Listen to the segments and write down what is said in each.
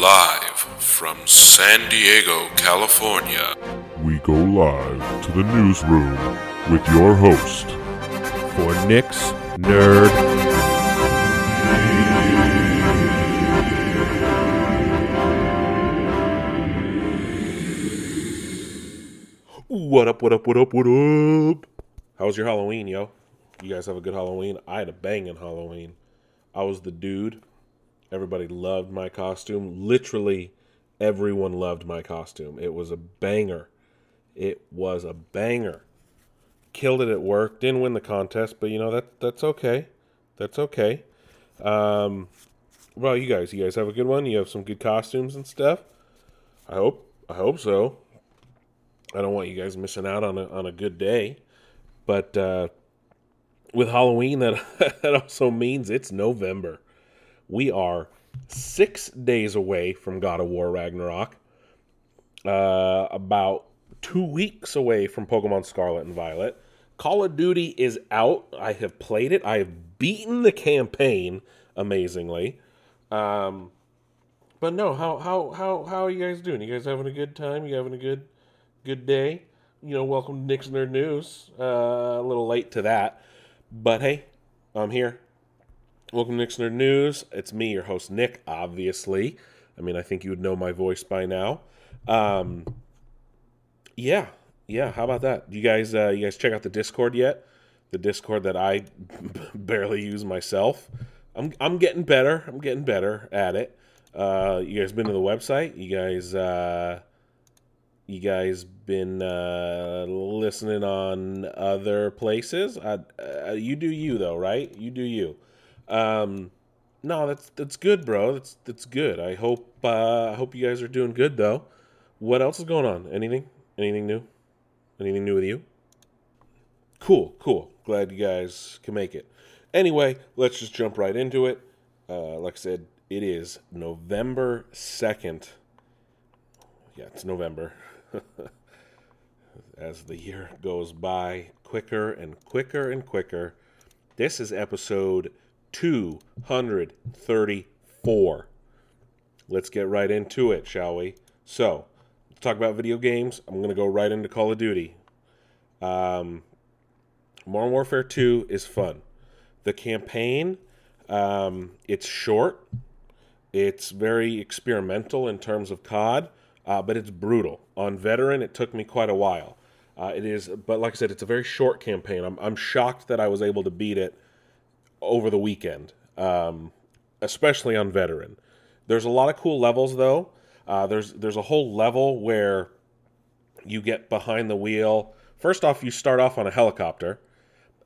Live from San Diego, California. We go live to the newsroom with your host, for Nick's Nerd. What up, what up, what up, what up? How was your Halloween, yo? You guys have a good Halloween? I had a banging Halloween. I was the dude. Everybody loved my costume. Literally, everyone loved my costume. It was a banger. It was a banger. Killed it at work. Didn't win the contest, but you know that that's okay. That's okay. Um, well, you guys, you guys have a good one. You have some good costumes and stuff. I hope. I hope so. I don't want you guys missing out on a on a good day. But uh, with Halloween, that that also means it's November. We are six days away from God of War Ragnarok. Uh, about two weeks away from Pokemon Scarlet and Violet. Call of Duty is out. I have played it. I have beaten the campaign amazingly. Um, but no, how how how how are you guys doing? You guys having a good time? You having a good good day? You know, welcome to Nick's Nerd News. Uh, a little late to that, but hey, I'm here. Welcome to Nick's Nerd News. It's me, your host Nick. Obviously, I mean, I think you would know my voice by now. Um, yeah, yeah. How about that? You guys, uh, you guys check out the Discord yet? The Discord that I barely use myself. I'm I'm getting better. I'm getting better at it. Uh, you guys been to the website? You guys, uh, you guys been uh, listening on other places? Uh, uh, you do you though, right? You do you. Um, no, that's that's good, bro. That's that's good. I hope uh, I hope you guys are doing good though. What else is going on? Anything? Anything new? Anything new with you? Cool, cool. Glad you guys can make it. Anyway, let's just jump right into it. Uh, like I said, it is November 2nd. Yeah, it's November. As the year goes by quicker and quicker and quicker, this is episode 234. Let's get right into it, shall we? So, let's talk about video games. I'm going to go right into Call of Duty. Um, Modern Warfare 2 is fun. The campaign, um, it's short, it's very experimental in terms of COD, uh, but it's brutal. On Veteran, it took me quite a while. Uh, it is, but like I said, it's a very short campaign. I'm, I'm shocked that I was able to beat it over the weekend, um, especially on Veteran. There's a lot of cool levels though. Uh, there's there's a whole level where you get behind the wheel. First off, you start off on a helicopter,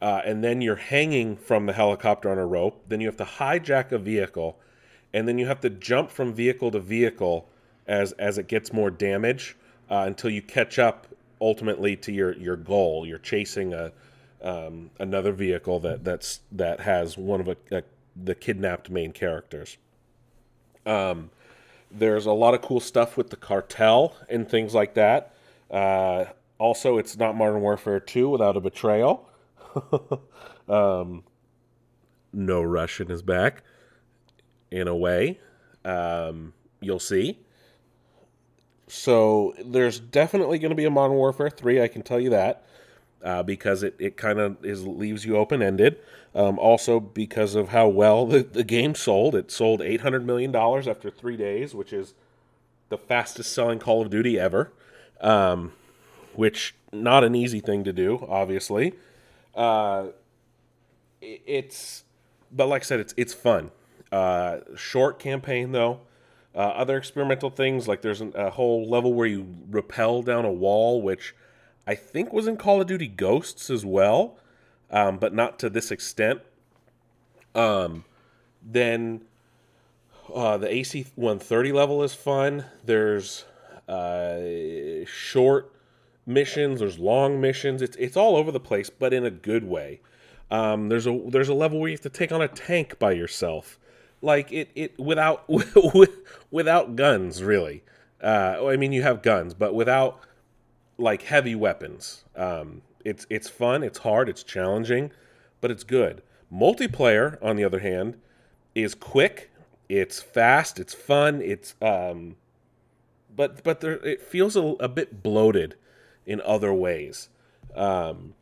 uh, and then you're hanging from the helicopter on a rope. Then you have to hijack a vehicle, and then you have to jump from vehicle to vehicle as as it gets more damage uh, until you catch up ultimately to your your goal. You're chasing a um, another vehicle that that's that has one of a, a, the kidnapped main characters. Um, there's a lot of cool stuff with the cartel and things like that. Uh, also, it's not Modern Warfare 2 without a betrayal. um, no Russian is back, in a way. Um, you'll see. So there's definitely going to be a Modern Warfare 3, I can tell you that uh, because it, it kind of is leaves you open ended. Um, also because of how well the, the game sold, it sold eight hundred million dollars after three days, which is the fastest selling Call of Duty ever. Um, which not an easy thing to do, obviously. Uh, it's, but like I said, it's it's fun. Uh, short campaign though. Uh, other experimental things like there's an, a whole level where you rappel down a wall, which I think was in Call of Duty Ghosts as well, um, but not to this extent. Um, then uh, the AC 130 level is fun. There's uh, short missions. There's long missions. It's it's all over the place, but in a good way. Um, there's a there's a level where you have to take on a tank by yourself, like it it without without guns really. Uh, I mean, you have guns, but without like heavy weapons. Um, it's it's fun, it's hard, it's challenging, but it's good. Multiplayer, on the other hand, is quick, It's fast, it's fun, it's um but but there it feels a, a bit bloated in other ways. Um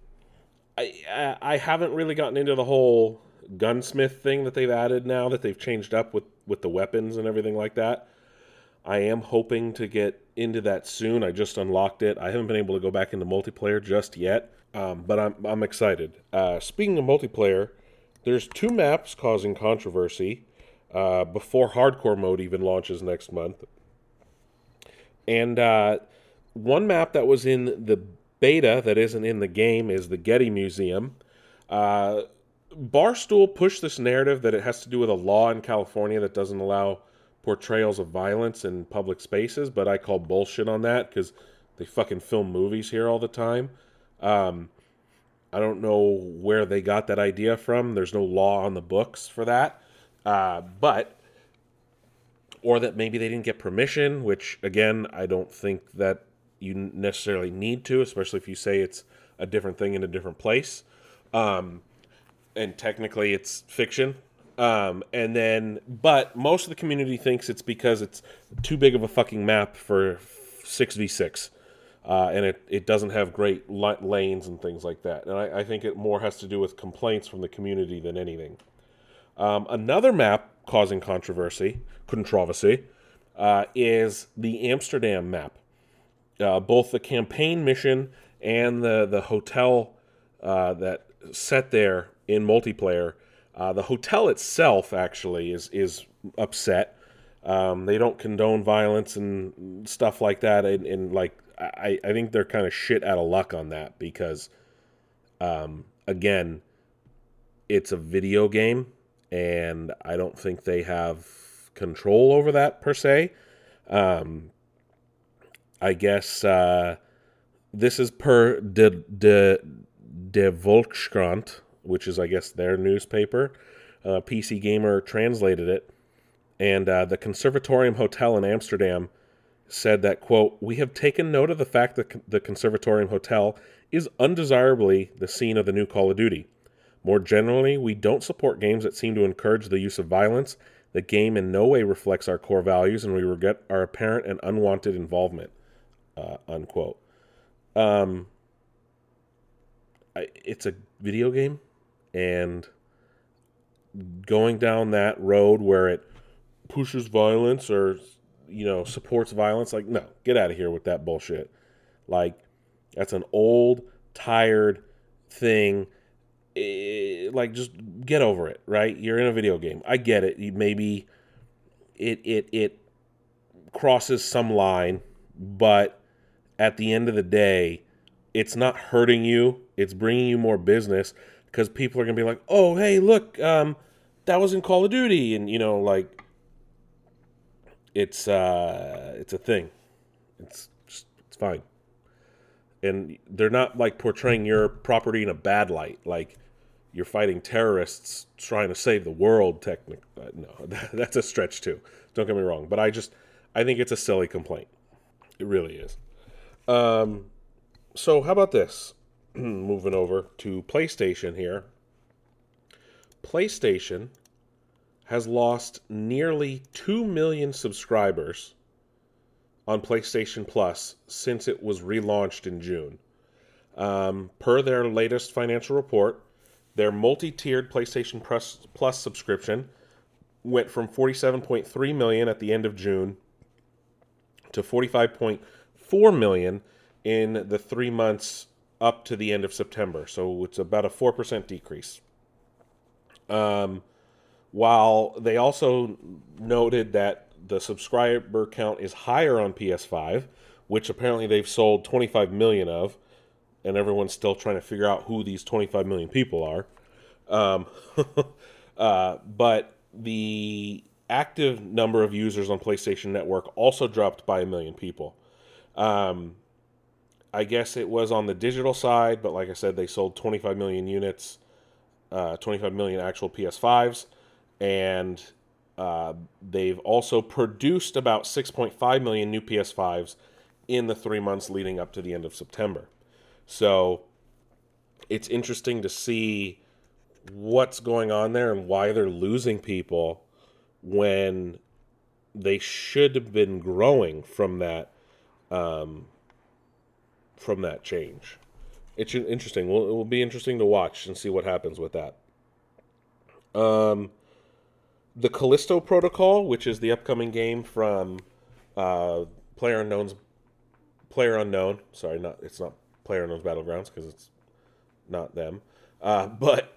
I, I I haven't really gotten into the whole gunsmith thing that they've added now that they've changed up with with the weapons and everything like that. I am hoping to get into that soon. I just unlocked it. I haven't been able to go back into multiplayer just yet, um, but I'm I'm excited. Uh, speaking of multiplayer, there's two maps causing controversy uh, before hardcore mode even launches next month, and uh, one map that was in the beta that isn't in the game is the Getty Museum. Uh, Barstool pushed this narrative that it has to do with a law in California that doesn't allow portrayals of violence in public spaces, but I call bullshit on that because they fucking film movies here all the time. Um, I don't know where they got that idea from. There's no law on the books for that. Uh, but, or that maybe they didn't get permission, which again, I don't think that you necessarily need to, especially if you say it's a different thing in a different place. Um, and technically it's fiction. Um, and then, but most of the community thinks it's because it's too big of a fucking map for 6v6. Uh, and it, it doesn't have great lanes and things like that. And I, I, think it more has to do with complaints from the community than anything. Um, another map causing controversy, controversy, uh, is the Amsterdam map. Uh, both the campaign mission and the the hotel uh, that set there in multiplayer. Uh, the hotel itself actually is is upset. Um, they don't condone violence and stuff like that, and, and like I, I think they're kind of shit out of luck on that because, um, again, it's a video game, and I don't think they have control over that per se. Um, I guess uh, this is per de de de Volkskrant, which is I guess their newspaper. Uh, PC Gamer translated it, and uh, the Conservatorium Hotel in Amsterdam said that quote we have taken note of the fact that the conservatorium hotel is undesirably the scene of the new call of duty. More generally we don't support games that seem to encourage the use of violence. The game in no way reflects our core values and we regret our apparent and unwanted involvement uh, unquote. Um, I, it's a video game and going down that road where it pushes violence or you know supports violence like no get out of here with that bullshit. Like that's an old tired thing. It, like just get over it right? You're in a video game. I get it. Maybe it it it crosses some line but at the end of the day it's not hurting you. It's bringing you more business because people are to be like oh hey look um that was in call of duty and you know like it's uh, it's a thing. It's just, it's fine. And they're not like portraying your property in a bad light, like you're fighting terrorists trying to save the world. Technically, uh, no, that's a stretch too. Don't get me wrong, but I just I think it's a silly complaint. It really is. Um, so how about this? Moving over to PlayStation here. PlayStation has lost nearly 2 million subscribers on PlayStation Plus since it was relaunched in June. Um, per their latest financial report, their multi tiered PlayStation Plus, Plus subscription went from 47.3 million at the end of June to 45.4 million in the three months up to the end of September. So it's about a 4% decrease. Um, while they also noted that the subscriber count is higher on PS5, which apparently they've sold 25 million of, and everyone's still trying to figure out who these 25 million people are. Um, uh, but the active number of users on PlayStation Network also dropped by a million people. Um, I guess it was on the digital side, but like I said, they sold 25 million units, uh, 25 million actual PS5s and uh, they've also produced about 6.5 million new PS5s in the three months leading up to the end of September. So it's interesting to see what's going on there and why they're losing people when they should have been growing from that um, from that change. It's interesting. Well, it will be interesting to watch and see what happens with that. Um, the Callisto Protocol, which is the upcoming game from uh, Player Unknown's Player Unknown. Sorry, not it's not Player Unknown's Battlegrounds because it's not them. Uh, but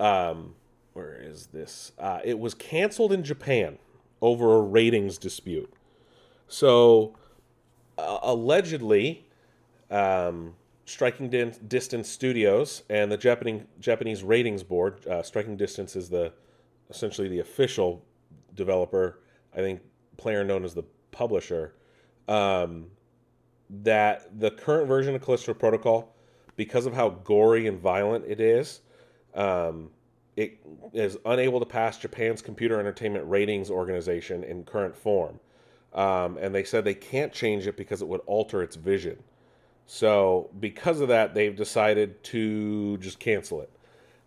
um, where is this? Uh, it was canceled in Japan over a ratings dispute. So uh, allegedly, um, Striking Distance Studios and the Japanese Japanese ratings board. Uh, Striking Distance is the essentially the official developer. I think player known as the publisher. Um, that the current version of Callisto Protocol, because of how gory and violent it is, um, it is unable to pass Japan's Computer Entertainment Ratings Organization in current form. Um, and they said they can't change it because it would alter its vision. So, because of that, they've decided to just cancel it.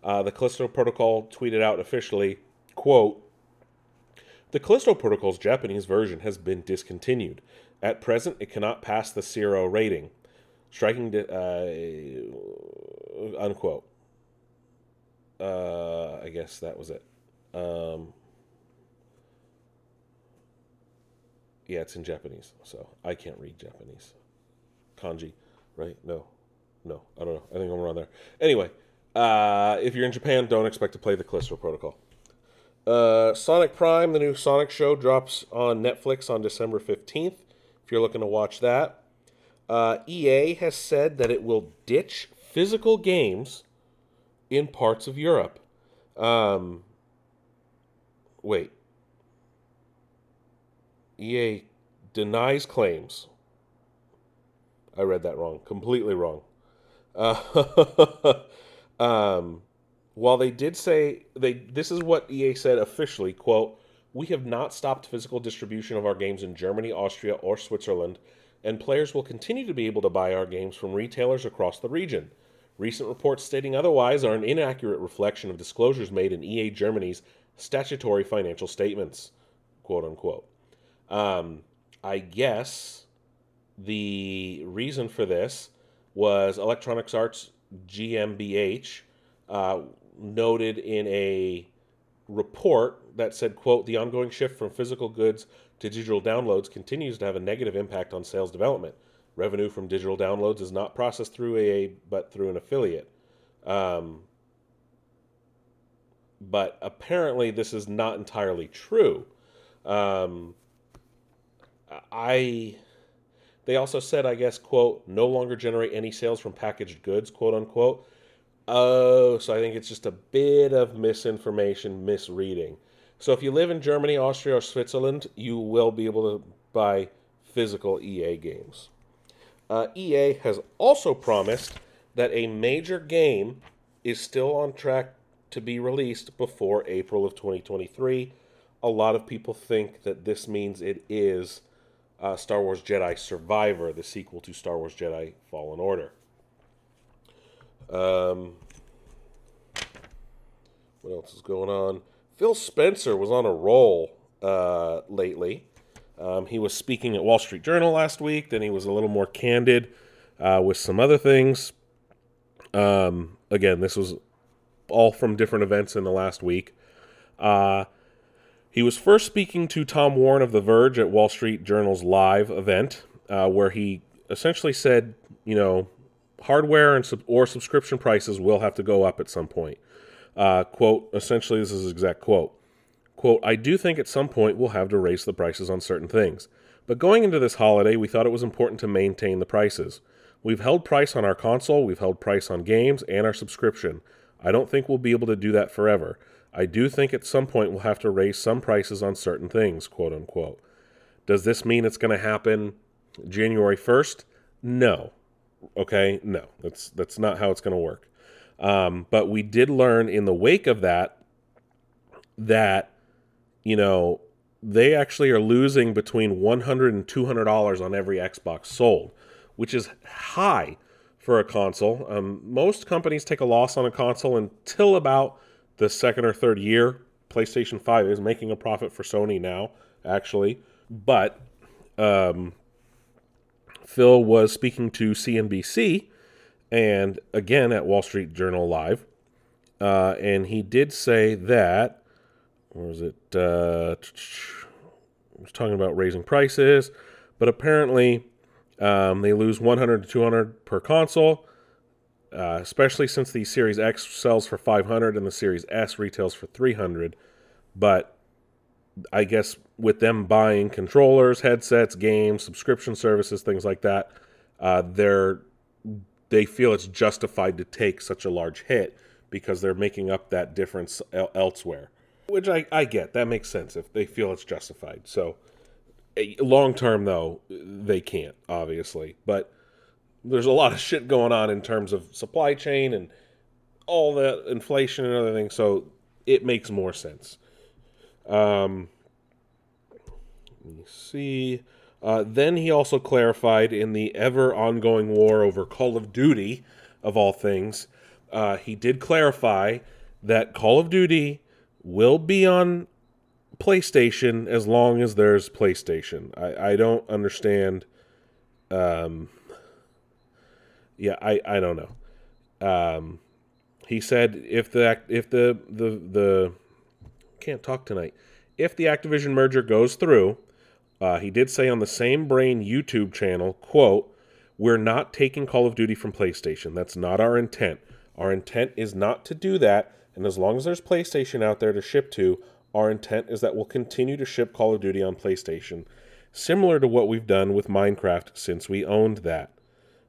Uh, the Callisto Protocol tweeted out officially, quote, the Callisto Protocol's Japanese version has been discontinued. At present, it cannot pass the CERO rating. Striking, di- uh, unquote. Uh, I guess that was it. Um, yeah, it's in Japanese, so I can't read Japanese. Kanji right? No, no, I don't know. I think I'm around there. Anyway, uh, if you're in Japan, don't expect to play the Callisto Protocol. Uh, Sonic Prime, the new Sonic show, drops on Netflix on December 15th. If you're looking to watch that, uh, EA has said that it will ditch physical games in parts of Europe. Um, wait. EA denies claims I read that wrong, completely wrong. Uh, um, while they did say they, this is what EA said officially. "Quote: We have not stopped physical distribution of our games in Germany, Austria, or Switzerland, and players will continue to be able to buy our games from retailers across the region. Recent reports stating otherwise are an inaccurate reflection of disclosures made in EA Germany's statutory financial statements." "Quote unquote." Um, I guess the reason for this was Electronics Arts GmbH uh, noted in a report that said, quote, the ongoing shift from physical goods to digital downloads continues to have a negative impact on sales development. Revenue from digital downloads is not processed through EA, but through an affiliate. Um, but apparently, this is not entirely true. Um, I they also said, I guess, quote, no longer generate any sales from packaged goods, quote unquote. Oh, so I think it's just a bit of misinformation, misreading. So if you live in Germany, Austria, or Switzerland, you will be able to buy physical EA games. Uh, EA has also promised that a major game is still on track to be released before April of 2023. A lot of people think that this means it is uh, Star Wars Jedi Survivor, the sequel to Star Wars Jedi Fallen Order. Um, what else is going on? Phil Spencer was on a roll uh, lately. Um, he was speaking at Wall Street Journal last week. Then he was a little more candid uh, with some other things. Um, again, this was all from different events in the last week. Uh, he was first speaking to Tom Warren of The Verge at Wall Street Journal's live event, uh, where he essentially said, you know, hardware and sub- or subscription prices will have to go up at some point. Uh, quote, essentially, this is his exact quote. Quote, I do think at some point we'll have to raise the prices on certain things. But going into this holiday, we thought it was important to maintain the prices. We've held price on our console, we've held price on games, and our subscription. I don't think we'll be able to do that forever. I do think at some point we'll have to raise some prices on certain things, quote unquote. Does this mean it's going to happen January 1st? No. Okay, no. That's that's not how it's going to work. Um, but we did learn in the wake of that that you know they actually are losing between 100 and 200 dollars on every Xbox sold, which is high for a console. Um, most companies take a loss on a console until about the second or third year PlayStation 5 is making a profit for Sony now, actually. But um, Phil was speaking to CNBC and again at Wall Street Journal Live. Uh, and he did say that, or was it? Uh, was talking about raising prices, but apparently um, they lose 100 to 200 per console, uh, especially since the Series X sells for 500 and the Series S retails for 300. But I guess with them buying controllers, headsets, games, subscription services, things like that, uh, they're they feel it's justified to take such a large hit because they're making up that difference el- elsewhere. Which I, I get. That makes sense if they feel it's justified. So, long term, though, they can't, obviously. But there's a lot of shit going on in terms of supply chain and all the inflation and other things. So, it makes more sense. Um, let me see. Uh, then he also clarified in the ever ongoing war over Call of Duty, of all things, uh, he did clarify that Call of Duty will be on PlayStation as long as there's PlayStation. I, I don't understand. Um, yeah, I, I don't know. Um, he said if the if the the the can't talk tonight. If the Activision merger goes through, uh, he did say on the same brain YouTube channel, quote, "We're not taking Call of Duty from PlayStation. That's not our intent. Our intent is not to do that. And as long as there's PlayStation out there to ship to, our intent is that we'll continue to ship Call of Duty on PlayStation, similar to what we've done with Minecraft since we owned that,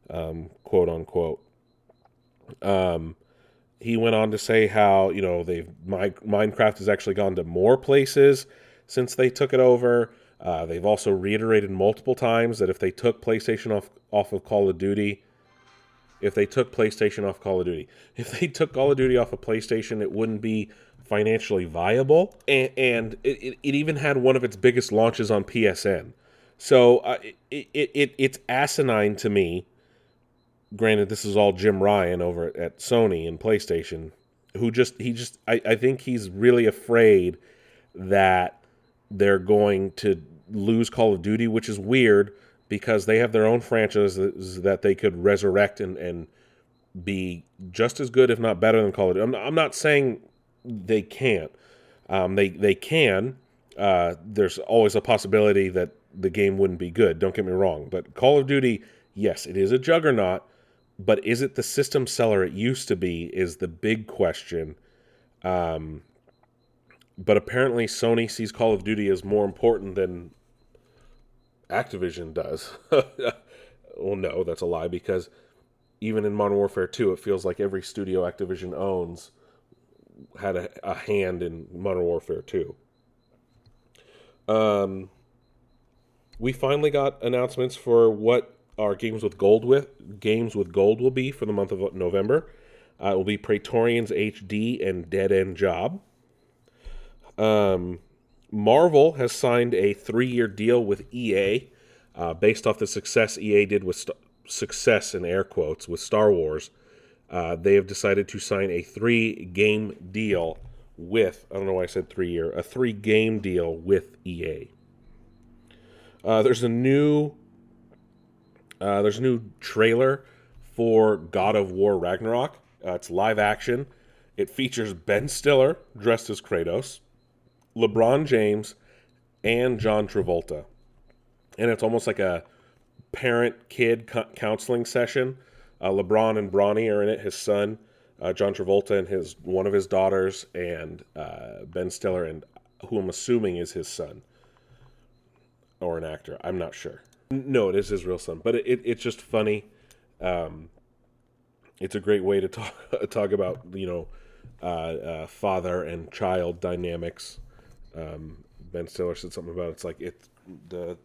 um, quote unquote." Um, he went on to say how you know they've my, Minecraft has actually gone to more places since they took it over. Uh, they've also reiterated multiple times that if they took PlayStation off off of Call of Duty, if they took PlayStation off Call of Duty, if they took Call of Duty off of PlayStation, it wouldn't be financially viable, and, and it, it, even had one of its biggest launches on PSN. So uh, it, it, it it's asinine to me. Granted, this is all Jim Ryan over at Sony and PlayStation, who just he just I, I think he's really afraid that they're going to lose Call of Duty, which is weird because they have their own franchises that they could resurrect and, and be just as good, if not better, than Call of Duty. I'm, I'm not saying they can't. Um, they they can. Uh, there's always a possibility that the game wouldn't be good. Don't get me wrong, but Call of Duty, yes, it is a juggernaut, but is it the system seller it used to be? Is the big question. Um, but apparently, Sony sees Call of Duty as more important than Activision does. well, no, that's a lie because even in Modern Warfare 2, it feels like every studio Activision owns had a, a hand in Modern Warfare 2. Um, we finally got announcements for what our games with gold with games with gold will be for the month of November. Uh, it will be Praetorians HD and Dead End Job. Um, Marvel has signed a three-year deal with EA, uh, based off the success EA did with st- success in air quotes with Star Wars. Uh, they have decided to sign a three-game deal with I don't know why I said three-year a three-game deal with EA. Uh, there's a new uh, there's a new trailer for God of War Ragnarok. Uh, it's live action. It features Ben Stiller dressed as Kratos. LeBron James and John Travolta. And it's almost like a parent kid co- counseling session. Uh, LeBron and Bronny are in it, his son, uh, John Travolta and his one of his daughters, and uh, Ben Stiller, and who I'm assuming is his son or an actor. I'm not sure. No, it is his real son, but it, it it's just funny. Um, it's a great way to talk talk about you know uh, uh, father and child dynamics. Um, Ben Stiller said something about it's like it the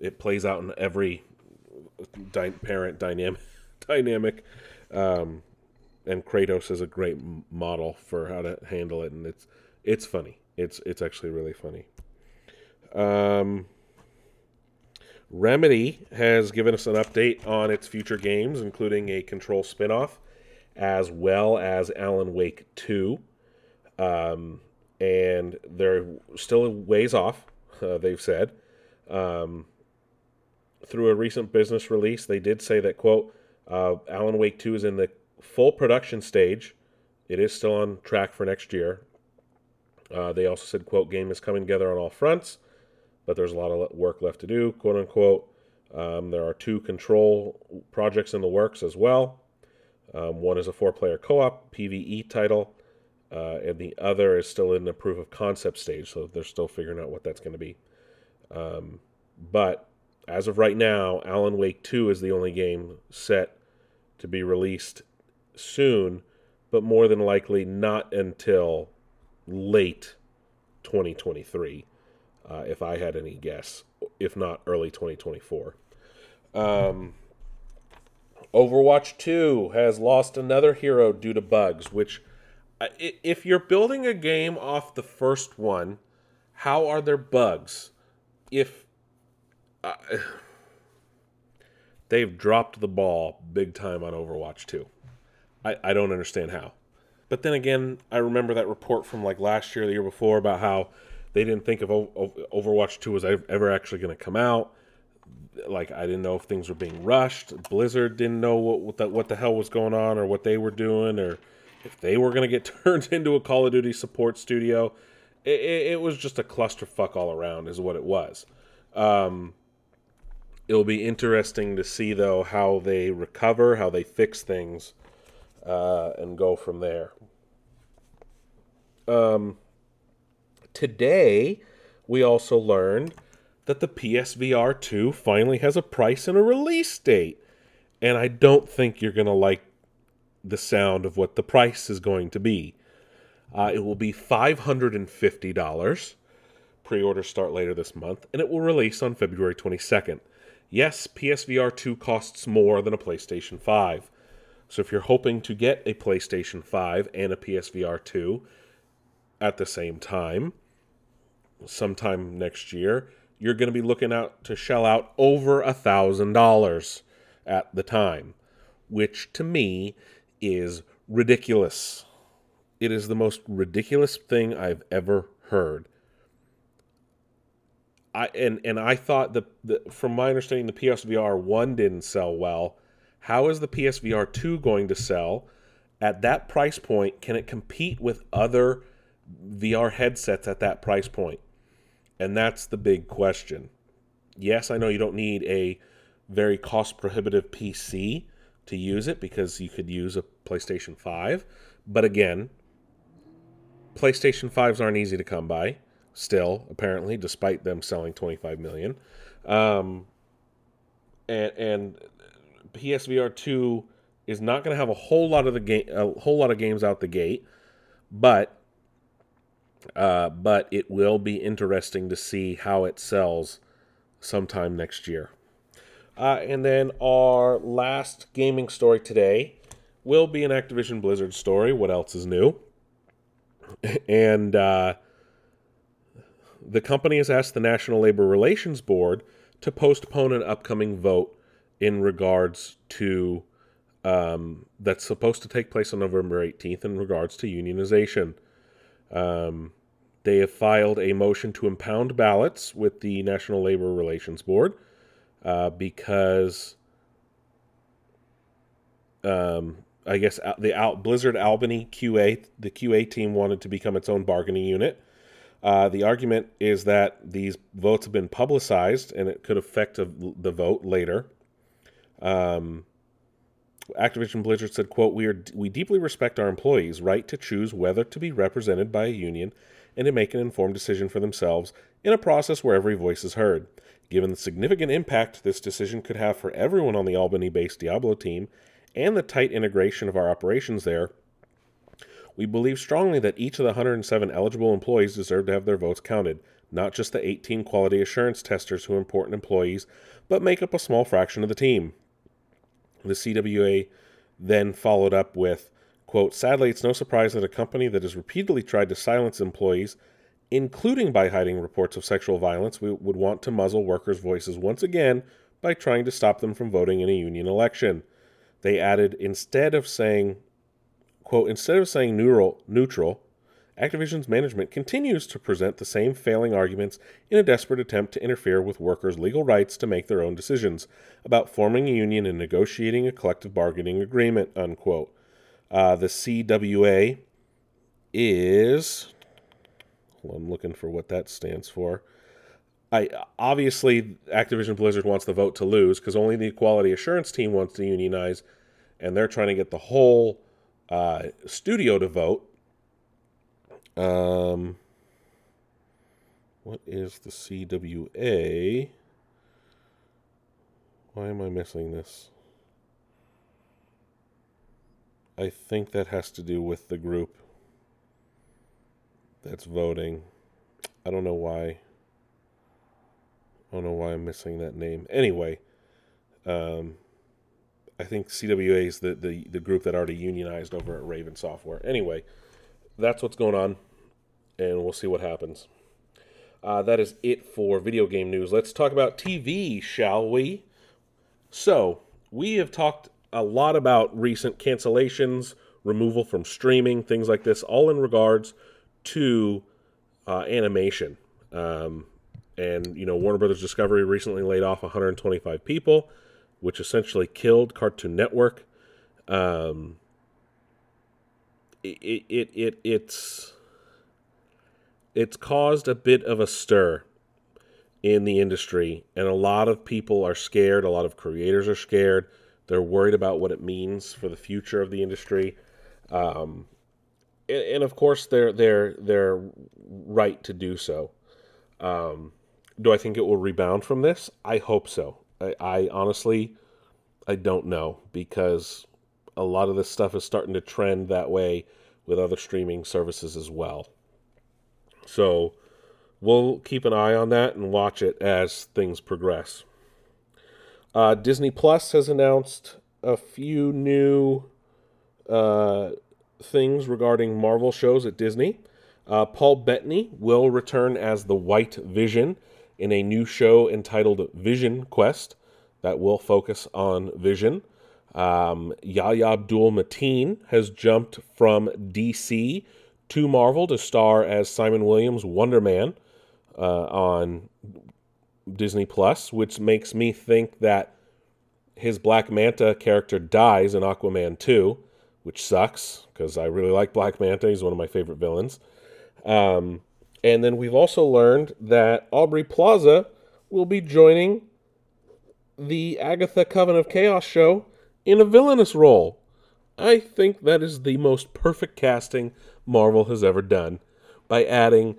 it plays out in every di- parent dynamic dynamic. Um, and Kratos is a great model for how to handle it and it's it's funny. It's it's actually really funny. Um, Remedy has given us an update on its future games including a Control spinoff as well as Alan Wake 2 um, and they're still ways off. Uh, they've said um, through a recent business release, they did say that quote uh, Alan Wake Two is in the full production stage. It is still on track for next year. Uh, they also said quote game is coming together on all fronts, but there's a lot of work left to do quote unquote. Um, there are two control projects in the works as well. Um, one is a four player co op PvE title, uh, and the other is still in the proof of concept stage, so they're still figuring out what that's going to be. Um, but as of right now, Alan Wake 2 is the only game set to be released soon, but more than likely not until late 2023, uh, if I had any guess, if not early 2024. Um, Overwatch 2 has lost another hero due to bugs, which, if you're building a game off the first one, how are there bugs? If uh, they've dropped the ball big time on Overwatch 2, I, I don't understand how. But then again, I remember that report from like last year, the year before, about how they didn't think of Overwatch 2 was ever actually going to come out like I didn't know if things were being rushed. Blizzard didn't know what what the, what the hell was going on or what they were doing or if they were going to get turned into a Call of Duty support studio. It, it, it, was just a clusterfuck all around, is what it was. Um, it'll be interesting to see though how they recover, how they fix things, uh, and go from there. Um, today, we also learned that the PSVR 2 finally has a price and a release date. And I don't think you're going to like the sound of what the price is going to be. Uh, it will be $550. Pre orders start later this month, and it will release on February 22nd. Yes, PSVR 2 costs more than a PlayStation 5. So if you're hoping to get a PlayStation 5 and a PSVR 2 at the same time, sometime next year, you're going to be looking out to shell out over a thousand dollars at the time, which to me is ridiculous. It is the most ridiculous thing I've ever heard. I and and I thought the, the from my understanding the PSVR one didn't sell well. How is the PSVR two going to sell? At that price point, can it compete with other VR headsets at that price point? And that's the big question. Yes, I know you don't need a very cost prohibitive PC to use it because you could use a PlayStation 5. But again, PlayStation 5s aren't easy to come by still, apparently, despite them selling 25 million. Um, and, and PSVR 2 is not going to have a whole lot of the game, a whole lot of games out the gate, but uh, but it will be interesting to see how it sells sometime next year. Uh, and then our last gaming story today will be an Activision Blizzard story. What else is new? And uh, the company has asked the National Labor Relations Board to postpone an upcoming vote in regards to um, that's supposed to take place on November 18th in regards to unionization. Um, they have filed a motion to impound ballots with the National Labor Relations Board uh, because um, I guess the Al- Blizzard Albany QA, the QA team wanted to become its own bargaining unit. Uh, the argument is that these votes have been publicized and it could affect a, the vote later. Um, Activision Blizzard said, "quote We are we deeply respect our employees' right to choose whether to be represented by a union and to make an informed decision for themselves in a process where every voice is heard. Given the significant impact this decision could have for everyone on the Albany based Diablo team and the tight integration of our operations there, we believe strongly that each of the 107 eligible employees deserve to have their votes counted, not just the 18 quality assurance testers who are important employees, but make up a small fraction of the team. The CWA then followed up with quote, Sadly, it's no surprise that a company that has repeatedly tried to silence employees, including by hiding reports of sexual violence, would want to muzzle workers' voices once again by trying to stop them from voting in a union election. They added, instead of saying, quote, instead of saying neutral, neutral Activision's management continues to present the same failing arguments in a desperate attempt to interfere with workers' legal rights to make their own decisions about forming a union and negotiating a collective bargaining agreement. Unquote. Uh, the CWA is. Well, I'm looking for what that stands for. I obviously Activision Blizzard wants the vote to lose because only the quality assurance team wants to unionize, and they're trying to get the whole uh, studio to vote. Um, what is the CWA? Why am I missing this? I think that has to do with the group that's voting. I don't know why. I don't know why I'm missing that name. Anyway, um, I think CWA is the, the, the group that already unionized over at Raven Software. Anyway, that's what's going on, and we'll see what happens. Uh, that is it for video game news. Let's talk about TV, shall we? So, we have talked a lot about recent cancellations, removal from streaming, things like this, all in regards to uh, animation. Um, and you know, Warner Brothers Discovery recently laid off 125 people, which essentially killed Cartoon Network. Um, it, it, it it's it's caused a bit of a stir in the industry, and a lot of people are scared. A lot of creators are scared. They're worried about what it means for the future of the industry. Um, and, and, of course, they're they're they're right to do so. Um, do I think it will rebound from this? I hope so. I, I honestly, I don't know because a lot of this stuff is starting to trend that way with other streaming services as well. So we'll keep an eye on that and watch it as things progress. Uh, Disney Plus has announced a few new uh, things regarding Marvel shows at Disney. Uh, Paul Bettany will return as the White Vision in a new show entitled Vision Quest that will focus on Vision. Um, Yahya Abdul Mateen has jumped from DC to Marvel to star as Simon Williams Wonder Man uh, on Disney Plus, which makes me think that his Black Manta character dies in Aquaman 2, which sucks because I really like Black Manta. He's one of my favorite villains. Um, and then we've also learned that Aubrey Plaza will be joining the Agatha Coven of Chaos show in a villainous role. I think that is the most perfect casting Marvel has ever done by adding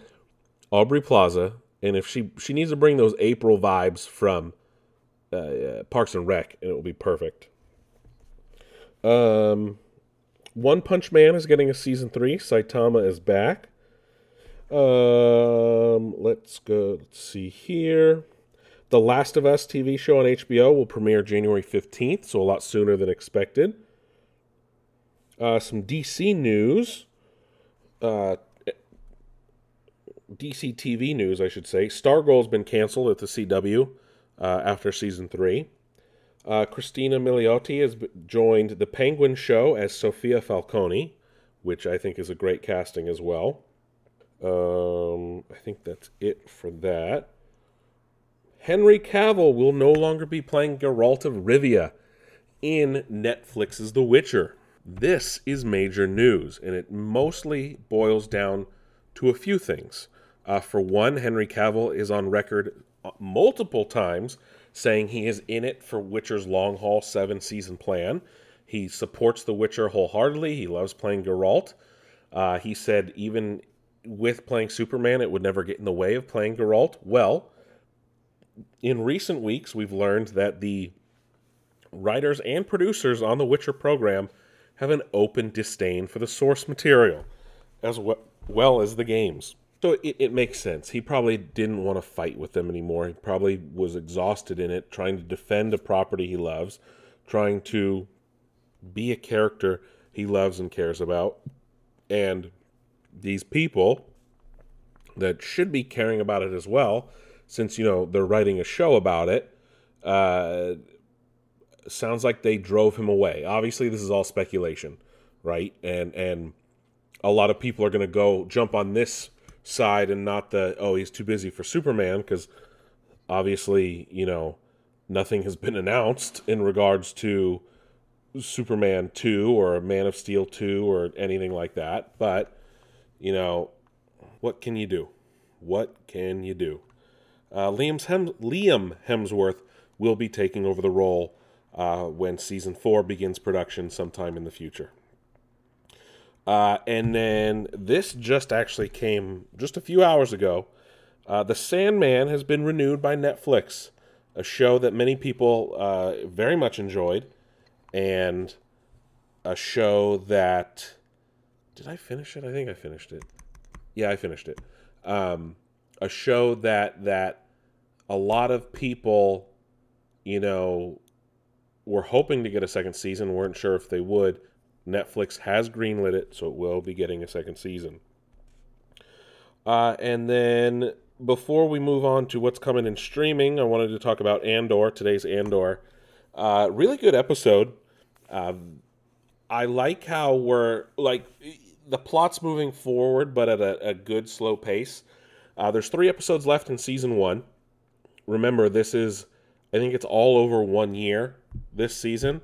Aubrey Plaza, and if she she needs to bring those April vibes from uh, uh, Parks and Rec, and it will be perfect. Um, One Punch Man is getting a season three. Saitama is back. Um, let's go. Let's see here. The Last of Us TV show on HBO will premiere January 15th, so a lot sooner than expected. Uh, some DC news. Uh, DC TV news, I should say. Stargirl's been canceled at the CW uh, after season three. Uh, Christina Milioti has joined The Penguin Show as Sophia Falcone, which I think is a great casting as well. Um, I think that's it for that. Henry Cavill will no longer be playing Geralt of Rivia in Netflix's The Witcher. This is major news, and it mostly boils down to a few things. Uh, for one, Henry Cavill is on record uh, multiple times saying he is in it for Witcher's long haul seven season plan. He supports The Witcher wholeheartedly. He loves playing Geralt. Uh, he said even with playing Superman, it would never get in the way of playing Geralt. Well, in recent weeks, we've learned that the writers and producers on the Witcher program have an open disdain for the source material, as well as the games. So it, it makes sense. He probably didn't want to fight with them anymore. He probably was exhausted in it, trying to defend a property he loves, trying to be a character he loves and cares about. And these people that should be caring about it as well, since you know they're writing a show about it. Uh, sounds like they drove him away. Obviously, this is all speculation, right? And and a lot of people are going to go jump on this side and not the oh he's too busy for Superman because obviously you know nothing has been announced in regards to Superman 2 or Man of Steel 2 or anything like that. But, you know, what can you do? What can you do? Uh, Liam's Hem- Liam Hemsworth will be taking over the role uh, when season 4 begins production sometime in the future. Uh, and then this just actually came just a few hours ago. Uh, the Sandman has been renewed by Netflix, a show that many people uh, very much enjoyed and a show that did I finish it? I think I finished it. Yeah, I finished it. Um, a show that that a lot of people, you know, were hoping to get a second season, weren't sure if they would. Netflix has greenlit it, so it will be getting a second season. Uh, and then before we move on to what's coming in streaming, I wanted to talk about Andor, today's Andor. Uh, really good episode. Um, I like how we're like the plot's moving forward, but at a, a good slow pace. Uh, there's three episodes left in season one. Remember, this is I think it's all over one year this season,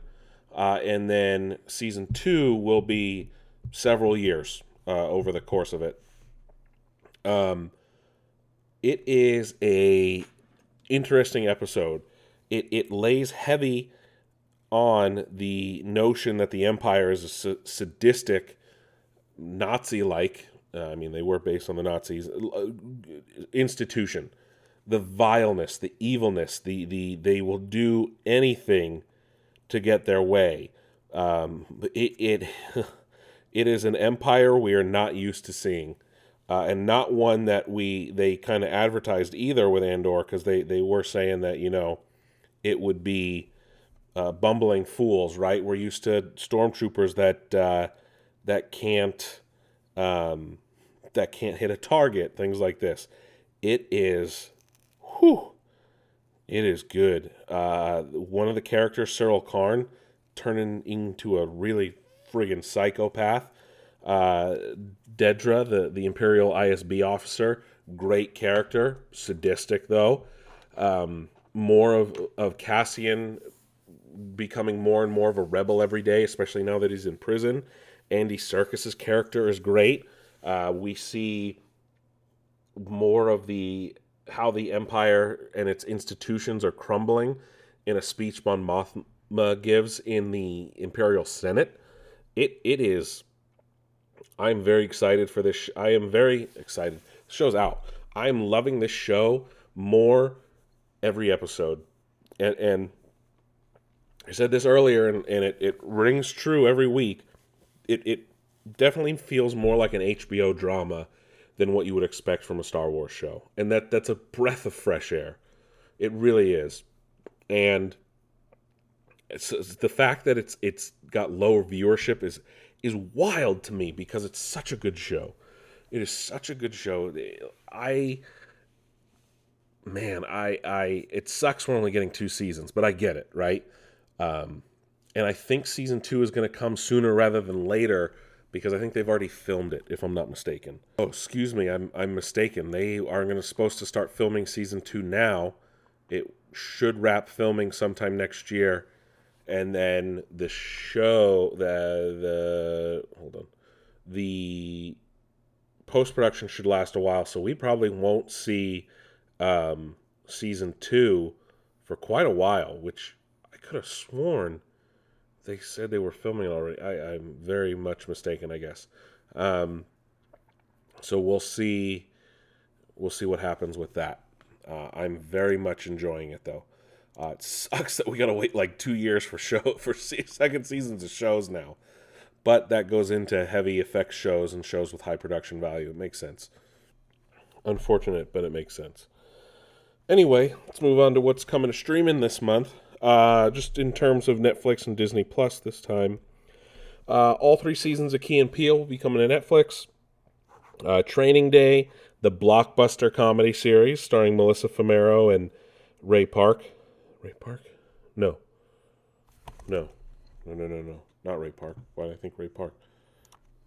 uh, and then season two will be several years uh, over the course of it. Um, it is a interesting episode. It it lays heavy on the notion that the empire is a sadistic, Nazi like, uh, I mean, they were based on the Nazis, uh, institution. The vileness, the evilness, the, the they will do anything to get their way. Um, it, it, it is an empire we are not used to seeing. Uh, and not one that we they kind of advertised either with Andor because they they were saying that you know it would be uh, bumbling fools, right? We're used to stormtroopers that uh, that can't um, that can't hit a target, things like this. It is, whew, it is good. Uh, one of the characters, Syril Karn, turning into a really friggin' psychopath. Uh, Dedra, the the Imperial ISB officer, great character, sadistic though. Um, more of of Cassian becoming more and more of a rebel every day, especially now that he's in prison. Andy Serkis's character is great. Uh, we see more of the how the empire and its institutions are crumbling in a speech Mon Mothma gives in the Imperial Senate. It it is. I'm very excited for this. Sh- I am very excited. Show's out. I am loving this show more every episode, and and I said this earlier, and, and it, it rings true every week. It, it definitely feels more like an HBO drama than what you would expect from a Star Wars show. And that that's a breath of fresh air. It really is. And it's, it's the fact that it's it's got lower viewership is is wild to me because it's such a good show. It is such a good show. I man, I I it sucks we're only getting two seasons, but I get it, right? Um, and I think season two is going to come sooner rather than later because I think they've already filmed it, if I'm not mistaken. Oh, excuse me, I'm, I'm mistaken. They are going to supposed to start filming season two now. It should wrap filming sometime next year, and then the show, the the hold on, the post production should last a while, so we probably won't see um, season two for quite a while, which I could have sworn they said they were filming already. I, I'm very much mistaken, I guess. Um, so we'll see. We'll see what happens with that. Uh, I'm very much enjoying it though. Uh, it sucks that we gotta wait like two years for show for second seasons of shows now, but that goes into heavy effects shows and shows with high production value. It makes sense. Unfortunate, but it makes sense. Anyway, let's move on to what's coming to streaming this month. Uh, just in terms of Netflix and Disney Plus this time. Uh, all three seasons of Key and Peele will be coming to Netflix. Uh, Training Day, the blockbuster comedy series starring Melissa Fumero and Ray Park. Ray Park? No. No. No, no, no, no. Not Ray Park. Why did I think Ray Park?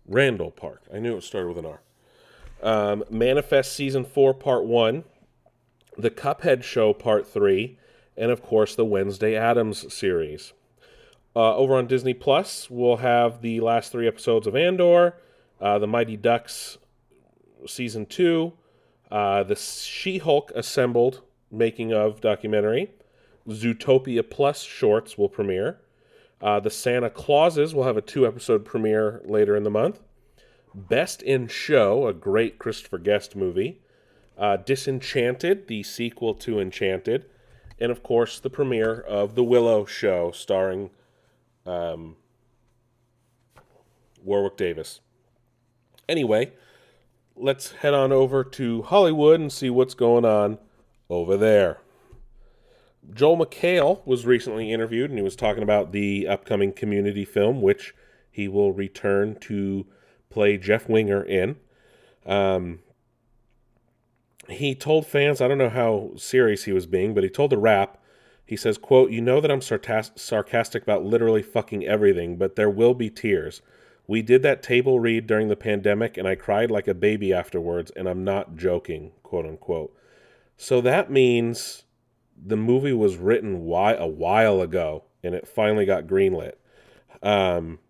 Randall Park. I knew it started with an R. Um, Manifest Season 4, Part 1. The Cuphead Show, Part 3. And of course, the Wednesday Addams series. Uh, over on Disney Plus, we'll have the last three episodes of Andor, uh, the Mighty Ducks season two, uh, the She Hulk Assembled making of documentary, Zootopia Plus shorts will premiere. Uh, the Santa Clauses will have a two episode premiere later in the month. Best in Show, a great Christopher Guest movie. Uh, Disenchanted, the sequel to Enchanted. And of course, the premiere of The Willow Show starring um, Warwick Davis. Anyway, let's head on over to Hollywood and see what's going on over there. Joel McHale was recently interviewed and he was talking about the upcoming community film, which he will return to play Jeff Winger in. Um, he told fans, I don't know how serious he was being, but he told the Wrap, he says, quote, You know that I'm sarcastic about literally fucking everything, but there will be tears. We did that table read during the pandemic, and I cried like a baby afterwards, and I'm not joking, quote unquote. So that means the movie was written why a while ago, and it finally got greenlit. Um,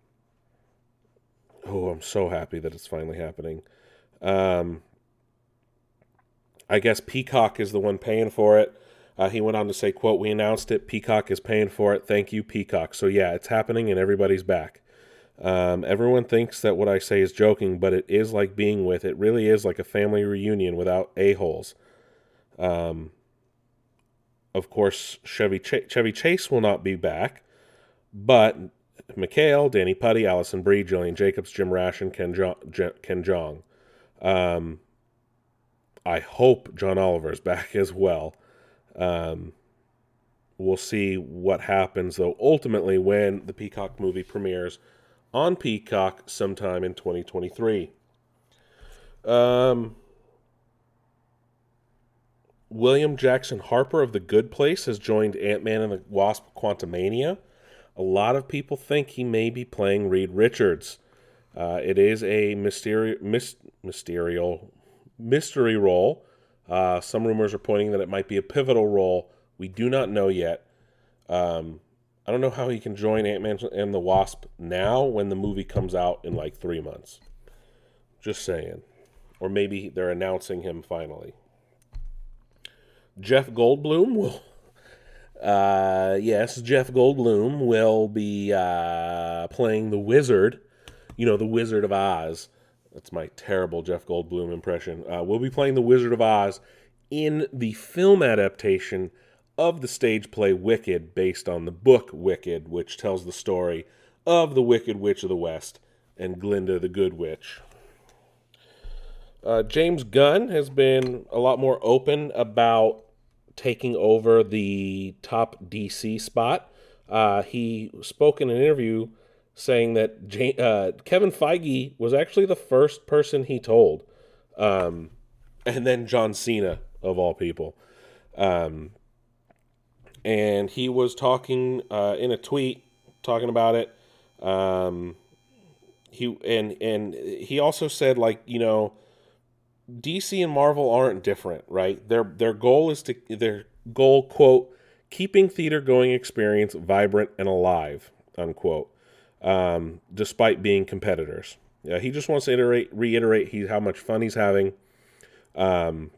oh, I'm so happy that it's finally happening. Um, I guess Peacock is the one paying for it. Uh, he went on to say, "quote We announced it. Peacock is paying for it. Thank you, Peacock." So yeah, it's happening, and everybody's back. Um, everyone thinks that what I say is joking, but it is like being with. It really is like a family reunion without a holes. Um, of course, Chevy Ch- Chevy Chase will not be back, but McHale, Danny Pudi, Alison Brie, Gillian Jacobs, Jim Rash, and Ken, jo- Ken Jeong. Um, I hope John Oliver is back as well. Um, we'll see what happens, though, ultimately, when the Peacock movie premieres on Peacock sometime in 2023. Um, William Jackson Harper of The Good Place has joined Ant Man and the Wasp Quantumania. A lot of people think he may be playing Reed Richards. Uh, it is a mysteri- mis- mysterial mystery role uh, some rumors are pointing that it might be a pivotal role. We do not know yet. Um, I don't know how he can join Ant Man and the Wasp now when the movie comes out in like three months. Just saying. Or maybe they're announcing him finally. Jeff Goldblum will. Uh, yes, Jeff Goldblum will be uh, playing the Wizard. You know, the Wizard of Oz that's my terrible Jeff Goldblum impression. Uh, we'll be playing The Wizard of Oz in the film adaptation of the stage play Wicked, based on the book Wicked, which tells the story of the Wicked Witch of the West and Glinda the Good Witch. Uh, James Gunn has been a lot more open about taking over the top DC spot. Uh, he spoke in an interview saying that Jane, uh, Kevin Feige was actually the first person he told, um, and then John Cena of all people. Um, and he was talking uh, in a tweet talking about it. Um, he and and he also said like you know, DC and Marvel aren't different, right? Their their goal is to their goal quote keeping theater going experience vibrant and alive unquote um, despite being competitors. Yeah, he just wants to iterate, reiterate he, how much fun he's having um,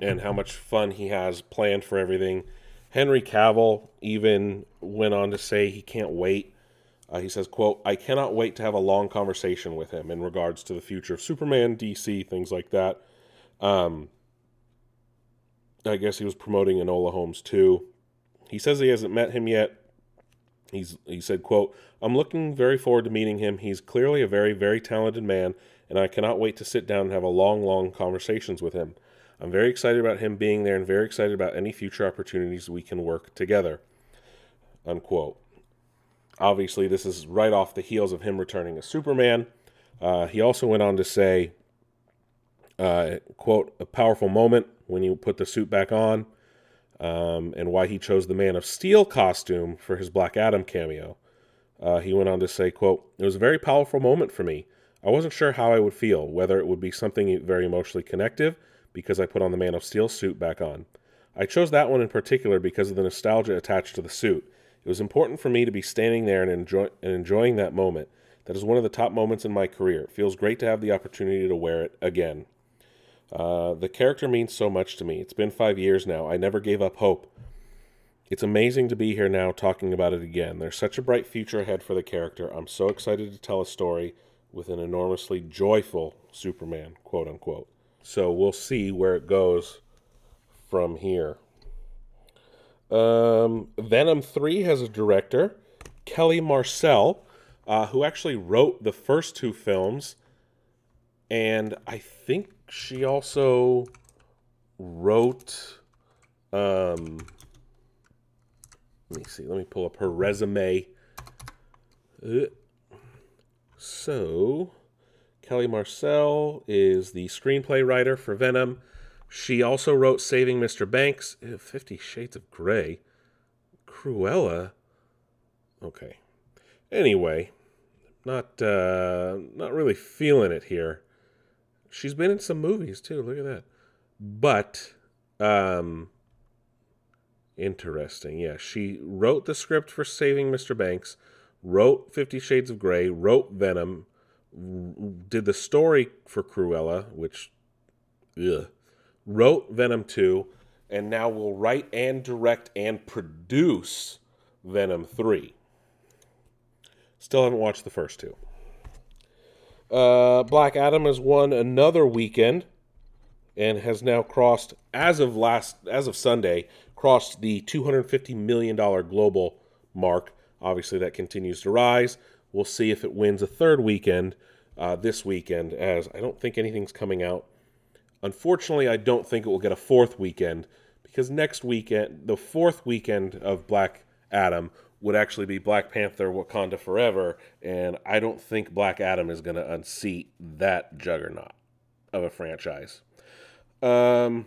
and how much fun he has planned for everything. Henry Cavill even went on to say he can't wait. Uh, he says, quote, I cannot wait to have a long conversation with him in regards to the future of Superman, DC, things like that. Um, I guess he was promoting Enola Holmes too. He says he hasn't met him yet, He's he said, quote, I'm looking very forward to meeting him. He's clearly a very, very talented man, and I cannot wait to sit down and have a long, long conversations with him. I'm very excited about him being there and very excited about any future opportunities we can work together. Unquote. Obviously, this is right off the heels of him returning as Superman. Uh, he also went on to say, uh, quote, a powerful moment when you put the suit back on um, and why he chose the Man of Steel costume for his Black Adam cameo. Uh, he went on to say, quote, It was a very powerful moment for me. I wasn't sure how I would feel, whether it would be something very emotionally connective because I put on the Man of Steel suit back on. I chose that one in particular because of the nostalgia attached to the suit. It was important for me to be standing there and, enjoy, and enjoying that moment. That is one of the top moments in my career. It feels great to have the opportunity to wear it again. Uh, the character means so much to me. It's been five years now. I never gave up hope. It's amazing to be here now talking about it again. There's such a bright future ahead for the character. I'm so excited to tell a story with an enormously joyful Superman, quote unquote. So we'll see where it goes from here. Um, Venom 3 has a director, Kelly Marcel, uh, who actually wrote the first two films. And I think she also wrote. Um, let me see. Let me pull up her resume. Uh, so, Kelly Marcel is the screenplay writer for Venom. She also wrote Saving Mr. Banks, Fifty Shades of Grey, Cruella. Okay. Anyway, not uh, not really feeling it here. She's been in some movies too. Look at that. But um, interesting. Yeah, she wrote the script for Saving Mr. Banks wrote Fifty Shades of Grey, wrote Venom, did the story for Cruella, which, ugh, wrote Venom 2, and now will write and direct and produce Venom 3. Still haven't watched the first two. Uh, Black Adam has won another weekend and has now crossed, as of last, as of Sunday, crossed the 250 million dollar global mark Obviously, that continues to rise. We'll see if it wins a third weekend uh, this weekend, as I don't think anything's coming out. Unfortunately, I don't think it will get a fourth weekend because next weekend, the fourth weekend of Black Adam would actually be Black Panther Wakanda Forever, and I don't think Black Adam is going to unseat that juggernaut of a franchise. Um,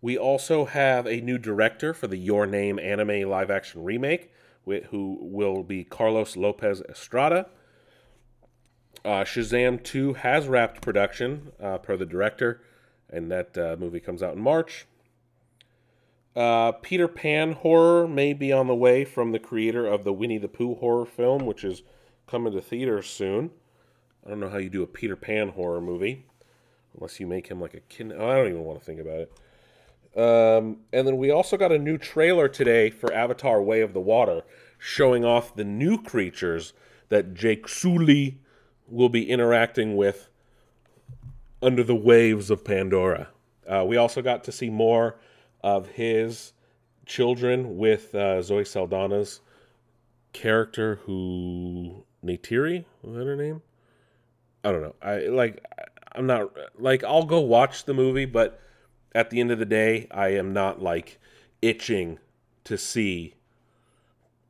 we also have a new director for the Your Name anime live action remake who will be Carlos Lopez Estrada. Uh, Shazam 2 has wrapped production uh, per the director, and that uh, movie comes out in March. Uh, Peter Pan horror may be on the way from the creator of the Winnie the Pooh horror film, which is coming to theaters soon. I don't know how you do a Peter Pan horror movie, unless you make him like a kid. Oh, I don't even want to think about it. Um, and then we also got a new trailer today for Avatar Way of the Water, showing off the new creatures that Jake Sully will be interacting with under the waves of Pandora. Uh, we also got to see more of his children with uh, Zoe Saldana's character, who Neytiri was that her name? I don't know. I like. I'm not like. I'll go watch the movie, but at the end of the day, I am not like itching to see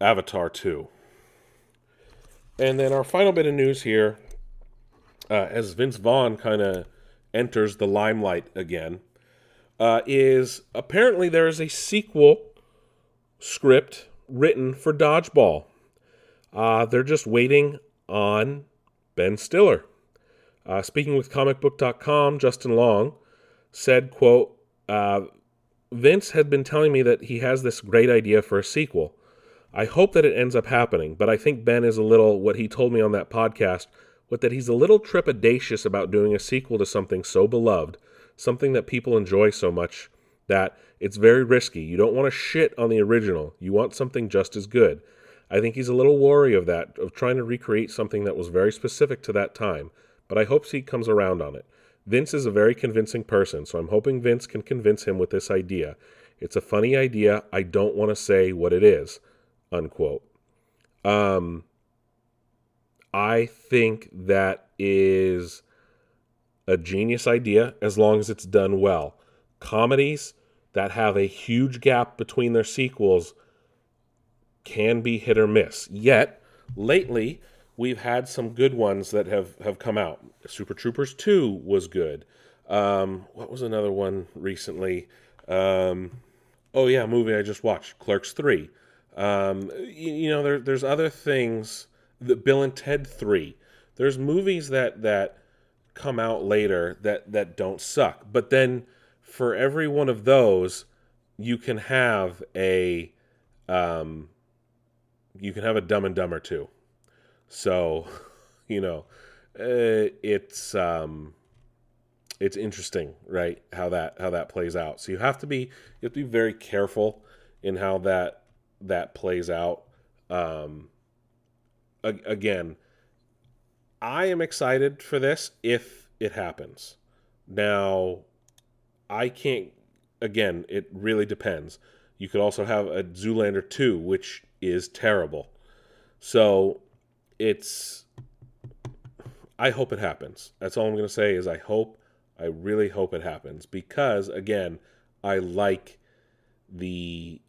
Avatar 2. And then our final bit of news here, uh, as Vince Vaughn kind of enters the limelight again, uh, is apparently there is a sequel script written for Dodgeball. Uh, they're just waiting on Ben Stiller. Uh, speaking with comicbook.com, Justin Long said, quote, uh, Vince had been telling me that he has this great idea for a sequel. I hope that it ends up happening, but I think Ben is a little, what he told me on that podcast, but that he's a little trepidatious about doing a sequel to something so beloved, something that people enjoy so much, that it's very risky. You don't want to shit on the original. You want something just as good. I think he's a little wary of that, of trying to recreate something that was very specific to that time, but I hope he comes around on it. Vince is a very convincing person, so I'm hoping Vince can convince him with this idea. It's a funny idea. I don't want to say what it is. Unquote. Um, I think that is a genius idea as long as it's done well. Comedies that have a huge gap between their sequels can be hit or miss. Yet, lately, we've had some good ones that have, have come out. Super Troopers 2 was good. Um, what was another one recently? Um, oh, yeah, movie I just watched Clerks 3. Um, you, you, know, there, there's other things. The Bill and Ted 3. there's movies that that come out later that that don't suck. But then for every one of those, you can have a um, you can have a Dumb and Dumber too. So, you know, uh, it's um, it's interesting, right? How that how that plays out. So you have to be you have to be very careful in how that that plays out. Um, a- again, I am excited for this if it happens. Now, I can't. Again, it really depends. You could also have a Zoolander 2, which is terrible. So, it's. I hope it happens. That's all I'm going to say is I hope, I really hope it happens because, again, I like the.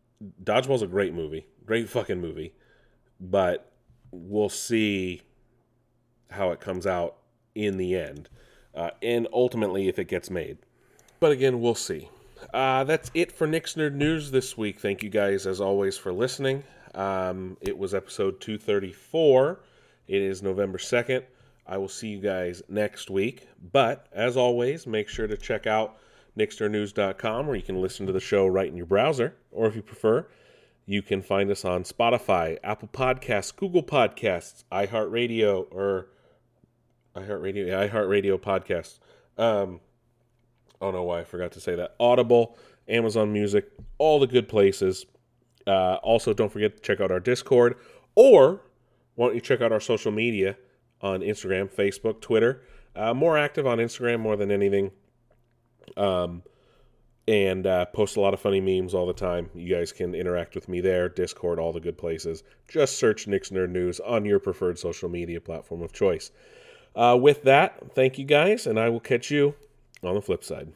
Dodgeball's a great movie. Great fucking movie. But we'll see how it comes out in the end, uh, and ultimately if it gets made. But again, we'll see. Uh, that's it for Nick's Nerd News this week. Thank you guys, as always, for listening. Um, it was episode 234. It is November 2nd. I will see you guys next week. But as always, make sure to check out nicksnerdnews.com where you can listen to the show right in your browser, or if you prefer, you can find us on Spotify, Apple Podcasts, Google Podcasts, iHeartRadio, or iHeartRadio, yeah, iHeartRadio podcasts. Um, I don't know why I forgot to say that. Audible, Amazon Music, all the good places. Uh, also, don't forget to check out our Discord, or why don't you check out our social media on Instagram, Facebook, Twitter. Uh, more active on Instagram more than anything. Um, and uh, post a lot of funny memes all the time. You guys can interact with me there, Discord, all the good places. Just search Nick's Nerd News on your preferred social media platform of choice. Uh, with that, thank you guys, and I will catch you on the flip side.